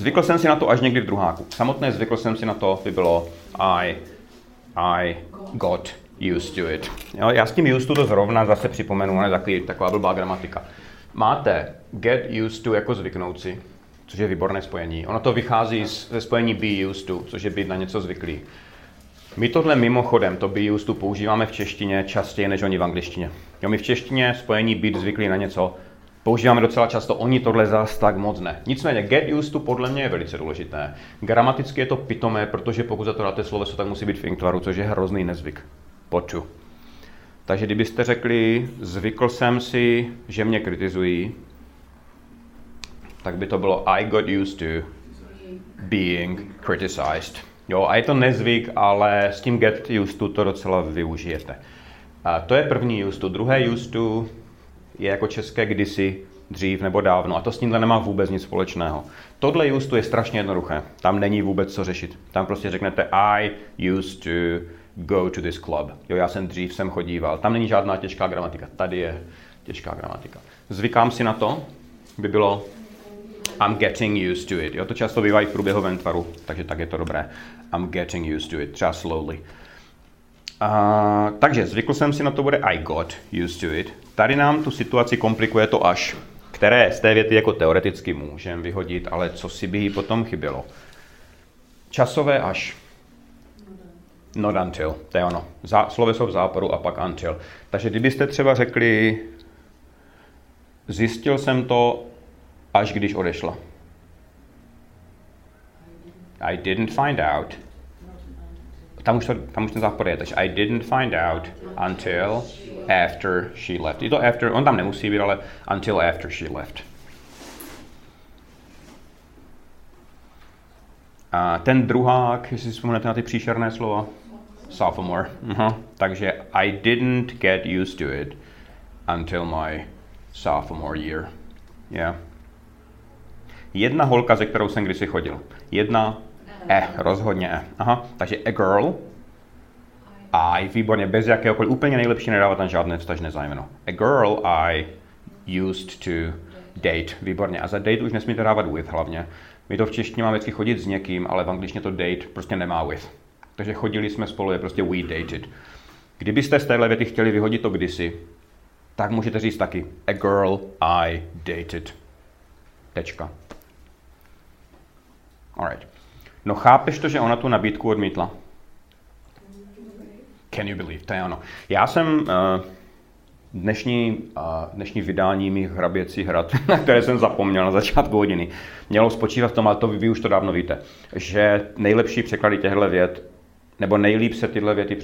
zvykl jsem si na to až někdy v druháku. Samotné zvykl jsem si na to by bylo I, I got used to it. Jo, já s tím used to to zrovna zase připomenu, ale takový, taková blbá gramatika. Máte get used to jako zvyknout si, což je výborné spojení. Ono to vychází ze spojení be used to, což je být na něco zvyklý. My tohle mimochodem, to be used to, používáme v češtině častěji než oni v angličtině. Jo, my v češtině spojení být zvyklý na něco používáme docela často, oni tohle zas tak moc ne. Nicméně get used to podle mě je velice důležité. Gramaticky je to pitomé, protože pokud za to dáte sloveso, tak musí být v inkvaru, což je hrozný nezvyk. Potu. Takže kdybyste řekli, zvykl jsem si, že mě kritizují, tak by to bylo I got used to being criticized. Jo, a je to nezvyk, ale s tím get used to to docela využijete. A to je první used to. Druhé used to je jako české kdysi, dřív nebo dávno. A to s tímhle nemá vůbec nic společného. Tohle used to je strašně jednoduché. Tam není vůbec co řešit. Tam prostě řeknete I used to go to this club. Jo, já jsem dřív sem chodíval. Tam není žádná těžká gramatika. Tady je těžká gramatika. Zvykám si na to, by bylo I'm getting used to it. Jo, to často bývá i v průběhu ventvaru, takže tak je to dobré. I'm getting used to it, třeba slowly. Uh, takže zvykl jsem si na to bude I got used to it. Tady nám tu situaci komplikuje to až, které z té věty jako teoreticky můžeme vyhodit, ale co si by jí potom chybělo. Časové až. Not until, to je ono. Zá, sloveso v záporu a pak until. Takže kdybyste třeba řekli, zjistil jsem to, až když odešla. I didn't find out. Tam už, to, tam už ten zápor je, takže I didn't find out until after she left. Je to after, on tam nemusí být, ale until after she left. A ten druhák, jestli si vzpomenete na ty příšerné slova, sophomore. Uh-huh. Takže I didn't get used to it until my sophomore year. Yeah. Jedna holka, ze kterou jsem kdysi chodil. Jedna E, rozhodně E. Aha, takže a girl, I, výborně, bez jakéhokoliv, úplně nejlepší nedávat tam žádné vztažné zájmeno. A girl I used to date, výborně. A za date už nesmíte dávat with hlavně. My to v češtině máme vždycky chodit s někým, ale v angličtině to date prostě nemá with. Takže chodili jsme spolu, je prostě we dated. Kdybyste z téhle věty chtěli vyhodit to kdysi, tak můžete říct taky a girl I dated. Tečka. Alright. No chápeš to, že ona tu nabídku odmítla? Can you believe? To je ono. Já jsem uh, dnešní, uh, dnešní vydání mých hraběcích hrad, na které jsem zapomněl na začátku hodiny, mělo spočívat v tom, ale to vy, vy už to dávno víte, že nejlepší překlady těchto vět, nebo nejlíp se tyhle věty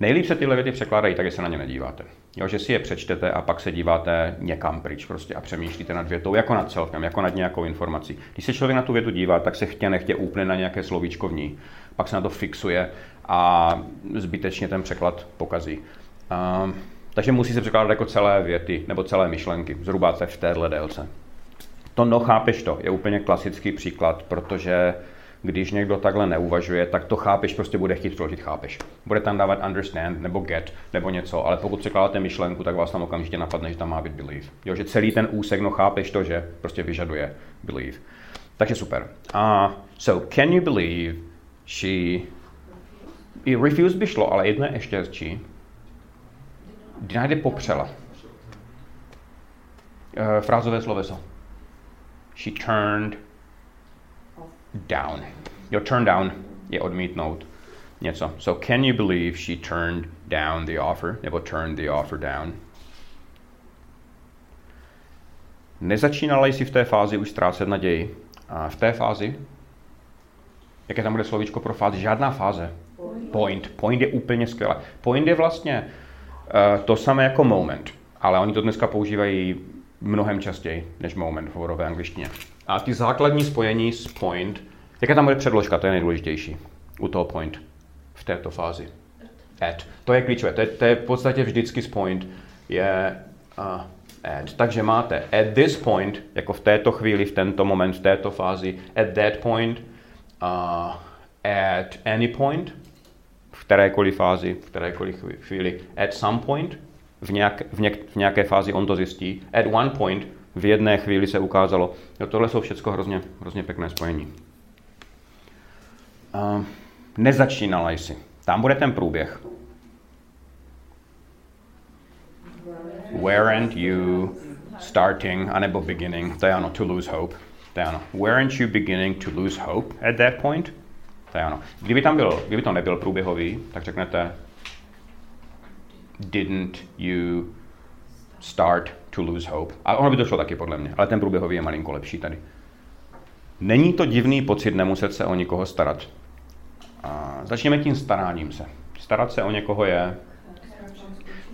Nejlíp se tyhle věty překládají tak, že se na ně nedíváte. Jo, že si je přečtete a pak se díváte někam pryč prostě a přemýšlíte nad větou jako nad celkem, jako nad nějakou informací. Když se člověk na tu větu dívá, tak se chtě nechtě úplně na nějaké slovíčko v ní. Pak se na to fixuje a zbytečně ten překlad pokazí. Um, takže musí se překládat jako celé věty nebo celé myšlenky, zhruba v téhle délce. To no chápeš to je úplně klasický příklad, protože když někdo takhle neuvažuje, tak to chápeš prostě bude chtít přeložit chápeš. Bude tam dávat understand nebo get nebo něco, ale pokud překládáte myšlenku, tak vás tam okamžitě napadne, že tam má být believe. Jo, že celý ten úsek, no chápeš to, že prostě vyžaduje believe. Takže super. Uh, so, can you believe she... I refuse by šlo, ale jedno je ještě hezčí. Denied popřela. Uh, frázové sloveso. She turned down. Jo, turn down je odmítnout něco. So can you believe she turned down the offer? Nebo turned the offer down? Nezačínala jsi v té fázi už ztrácet naději. A v té fázi, jaké tam bude slovíčko pro fázi? Žádná fáze. Point. Point je úplně skvělé. Point je vlastně uh, to samé jako moment, ale oni to dneska používají mnohem častěji než moment v hovorové angličtině. A ty základní spojení s point, jaká tam bude předložka, to je nejdůležitější u toho point v této fázi. At. To je klíčové, to je, to je v podstatě vždycky s point, je uh, at. Takže máte at this point, jako v této chvíli, v tento moment, v této fázi, at that point, uh, at any point, v kterékoliv fázi, v kterékoliv chvíli, at some point, v, nějak, v, něk, v nějaké fázi on to zjistí, at one point, v jedné chvíli se ukázalo. Jo, tohle jsou všechno hrozně, hrozně pěkné spojení. Uh, nezačínala jsi. Tam bude ten průběh. Weren't you starting, anebo beginning, to je ano, to lose hope. To je ano. Weren't you beginning to lose hope at that point? To je ano. Kdyby tam byl, kdyby to nebyl průběhový, tak řeknete didn't you start to lose hope. A ono by to šlo taky podle mě, ale ten průběhový je malinko lepší tady. Není to divný pocit nemuset se o nikoho starat. A začněme tím staráním se. Starat se o někoho je...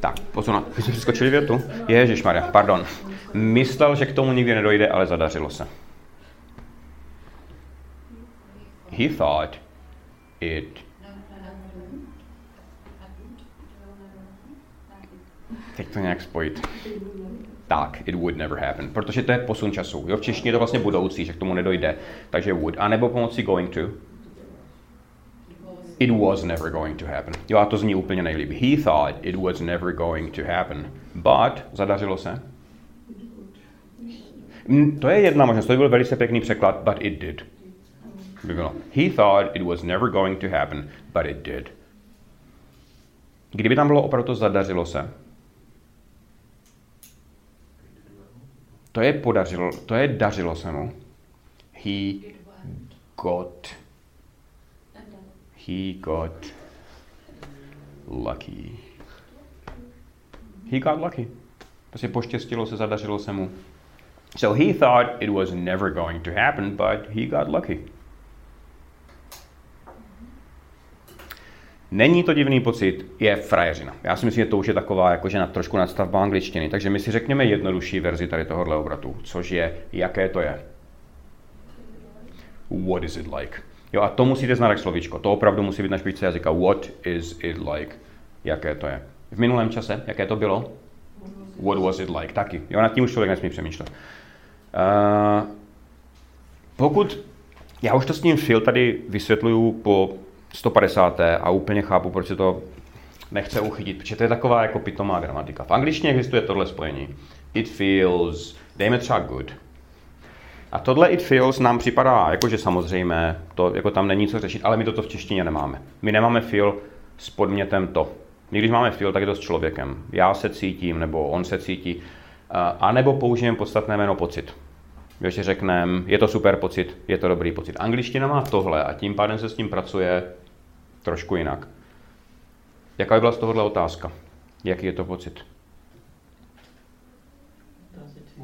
Tak, pozor, my jsme přeskočili větu. Ježíš Maria, pardon. Myslel, že k tomu nikdy nedojde, ale zadařilo se. He thought it Teď to nějak spojit. Tak, it would never happen. Protože to je posun času. Jo, v češtině je to vlastně budoucí, že k tomu nedojde. Takže would. A nebo pomocí going to. It was never going to happen. Jo, a to zní úplně nejlíp. He thought it was never going to happen. But, zadařilo se. To je jedna možnost, to by byl velice pěkný překlad, but it did. By bylo. He thought it was never going to happen, but it did. Kdyby tam bylo opravdu zadařilo se, to je podařilo, to je dařilo se mu. He got, he got lucky. He got lucky. Prostě poštěstilo se, zadařilo se mu. So he thought it was never going to happen, but he got lucky. Není to divný pocit, je frajeřina. Já si myslím, že to už je taková jakože na trošku nadstavba angličtiny. Takže my si řekněme jednodušší verzi tady tohohle obratu, což je, jaké to je. What is it like? Jo, a to musíte znát jak slovíčko. To opravdu musí být na špičce jazyka. What is it like? Jaké to je? V minulém čase, jaké to bylo? What was it like? Taky. Jo, nad tím už člověk nesmí přemýšlet. Uh, pokud, já už to s ním Phil tady vysvětluju po 150. a úplně chápu, proč se to nechce uchytit, protože to je taková jako pitomá gramatika. V angličtině existuje tohle spojení. It feels, dejme třeba good. A tohle it feels nám připadá jakože samozřejmé, to jako tam není co řešit, ale my toto v češtině nemáme. My nemáme feel s podmětem to. My když máme feel, tak je to s člověkem. Já se cítím, nebo on se cítí. A nebo použijeme podstatné jméno pocit. že řekneme, je to super pocit, je to dobrý pocit. Angličtina má tohle a tím pádem se s tím pracuje trošku jinak. Jaká by byla z tohohle otázka? Jaký je to pocit?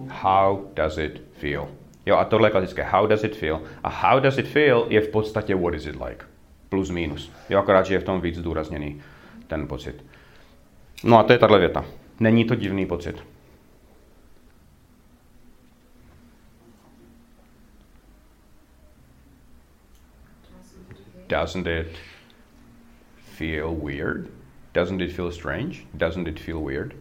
How does it feel? Jo, a tohle je klasické. How does it feel? A how does it feel je v podstatě what is it like? Plus minus. Jo, akorát, že je v tom víc zdůrazněný ten pocit. No a to je tahle věta. Není to divný pocit. Doesn't it feel weird? Doesn't it feel strange? Doesn't it feel weird?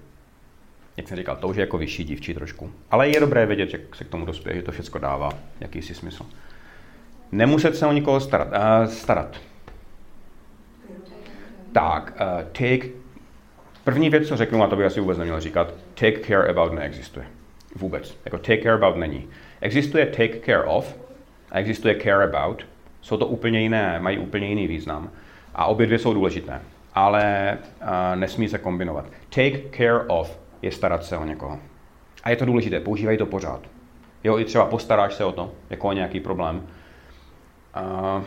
Jak jsem říkal, to už je jako vyšší dívčí trošku. Ale je dobré vědět, jak se k tomu dospěje, že to všechno dává jakýsi smysl. Nemuset se o nikoho starat. Uh, starat. Tak, uh, take... První věc, co řeknu, a to bych asi vůbec neměl říkat, take care about neexistuje. Vůbec. Jako take care about není. Existuje take care of a existuje care about. Jsou to úplně jiné, mají úplně jiný význam. A obě dvě jsou důležité, ale uh, nesmí se kombinovat. Take care of je starat se o někoho. A je to důležité, používají to pořád. Jo, i třeba postaráš se o to, jako o nějaký problém. Uh,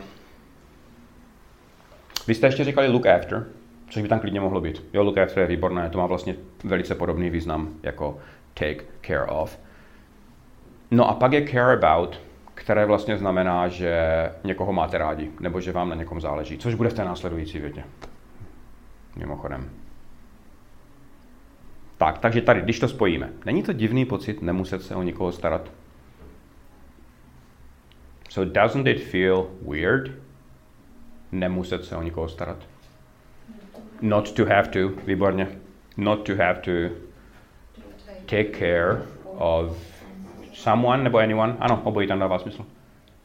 vy jste ještě říkali look after, což by tam klidně mohlo být. Jo, look after je výborné, to má vlastně velice podobný význam jako take care of. No a pak je care about, které vlastně znamená, že někoho máte rádi, nebo že vám na někom záleží, což bude v té následující větě. Mimochodem. Tak, takže tady, když to spojíme, není to divný pocit nemuset se o nikoho starat? So doesn't it feel weird nemuset se o nikoho starat? Not to have to, výborně. Not to have to take care of someone nebo anyone? Ano, obojí tam dává smysl.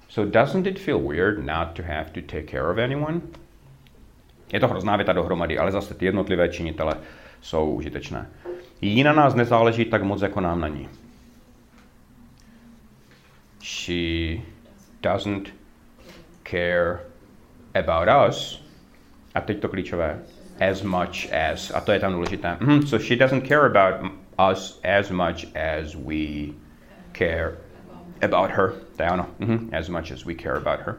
So doesn't it feel weird not to have to take care of anyone? Je to hrozná věta dohromady, ale zase ty jednotlivé činitele jsou užitečné. Jí na nás nezáleží tak moc, jako nám na ní. she doesn't care about us. A teď to klíčové. As much as. A to je tam důležité. Mm, so she doesn't care about us as much as we care about her. To je ano. Mm, as much as we care about her.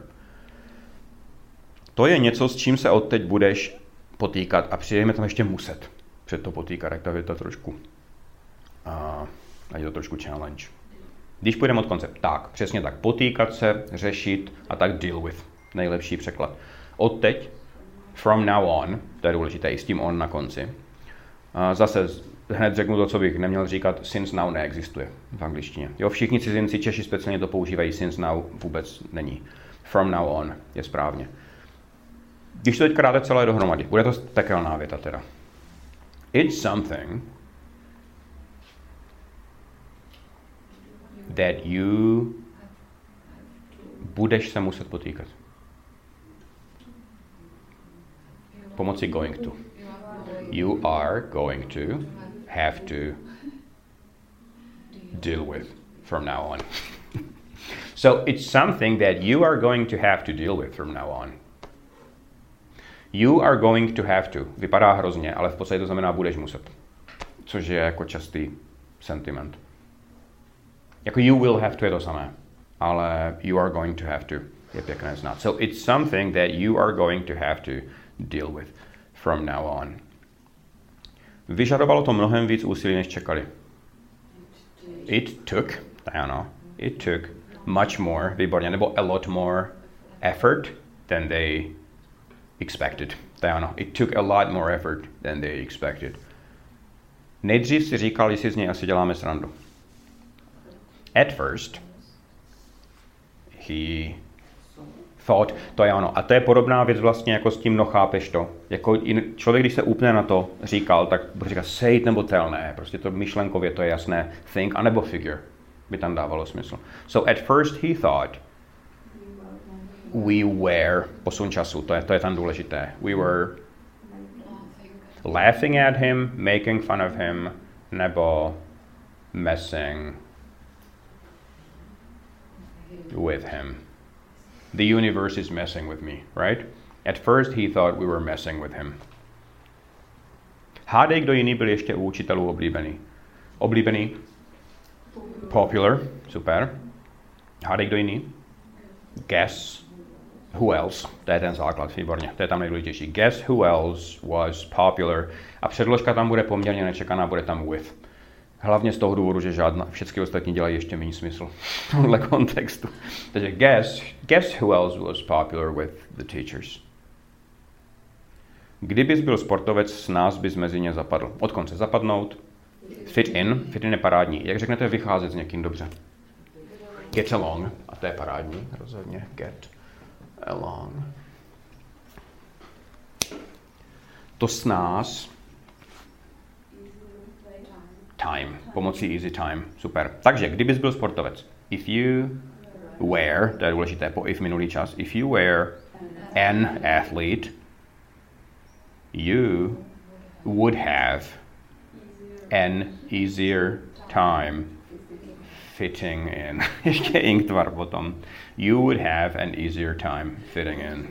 To je něco, s čím se odteď budeš potýkat a přijeme tam ještě muset před to potýkat, jak ta věta trošku. A, a je to trošku challenge. Když půjdeme od konce, tak, přesně tak, potýkat se, řešit a tak deal with. Nejlepší překlad. Od teď, from now on, to je důležité, i s tím on na konci. A zase hned řeknu to, co bych neměl říkat, since now neexistuje v angličtině. Jo, všichni cizinci, Češi speciálně to používají, since now vůbec není. From now on je správně. Když to teďka dáte celé dohromady, bude to tekelná věta teda. It's something that you budeš se muset potýkat. Pomocí going to. You are going to have to deal with from now on. so it's something that you are going to have to deal with from now on. You are going to have to. Vypadá hrozně, ale v podstatě to znamená budeš muset. Což je jako častý sentiment. Jako you will have to je to samé, ale you are going to have to je pěkné znát. So it's something that you are going to have to deal with from now on. Vyžadovalo to mnohem víc úsilí, než čekali. It took, ano, it took much more, výborně, nebo a lot more effort than they expected. Ano. It took a lot more effort than they expected. Nejdřív si říkal, jestli z něj asi děláme srandu. At first, he thought, to je ano. A to je podobná věc vlastně jako s tím, no chápeš to. Jako člověk, když se úplně na to říkal, tak bude říkat say nebo tell, ne. Prostě to myšlenkově, to je jasné. Think, anebo figure by tam dávalo smysl. So at first he thought, we were, posun času, to je, to je tam důležité. We were laughing at him, making fun of him, nebo messing with him. The universe is messing with me, right? At first he thought we were messing with him. Hádej, kdo jiný byl ještě u učitelů oblíbený. Oblíbený? Popular, super. Hádej, kdo jiný? Guess who else, to je ten základ, výborně, to je tam nejdůležitější. Guess who else was popular. A předložka tam bude poměrně nečekaná, bude tam with. Hlavně z toho důvodu, že žádná, všechny ostatní dělají ještě méně smysl v tomhle kontextu. Takže guess, guess who else was popular with the teachers. Kdybys byl sportovec, s nás bys mezi ně zapadl. Od konce zapadnout, fit in, fit in je parádní. Jak řeknete vycházet s někým dobře? Get along, a to je parádní, rozhodně, get along. To s nás time, pomocí easy time. Super. Takže, kdybys byl sportovec, if you were, to je důležité po if minulý čas, if you were an athlete, you would have an easier time fitting in. Ještě inktvar potom. You would have an easier time fitting in.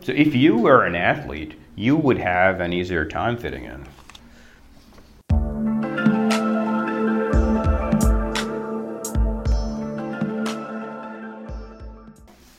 So if you were an athlete, you would have an easier time fitting in.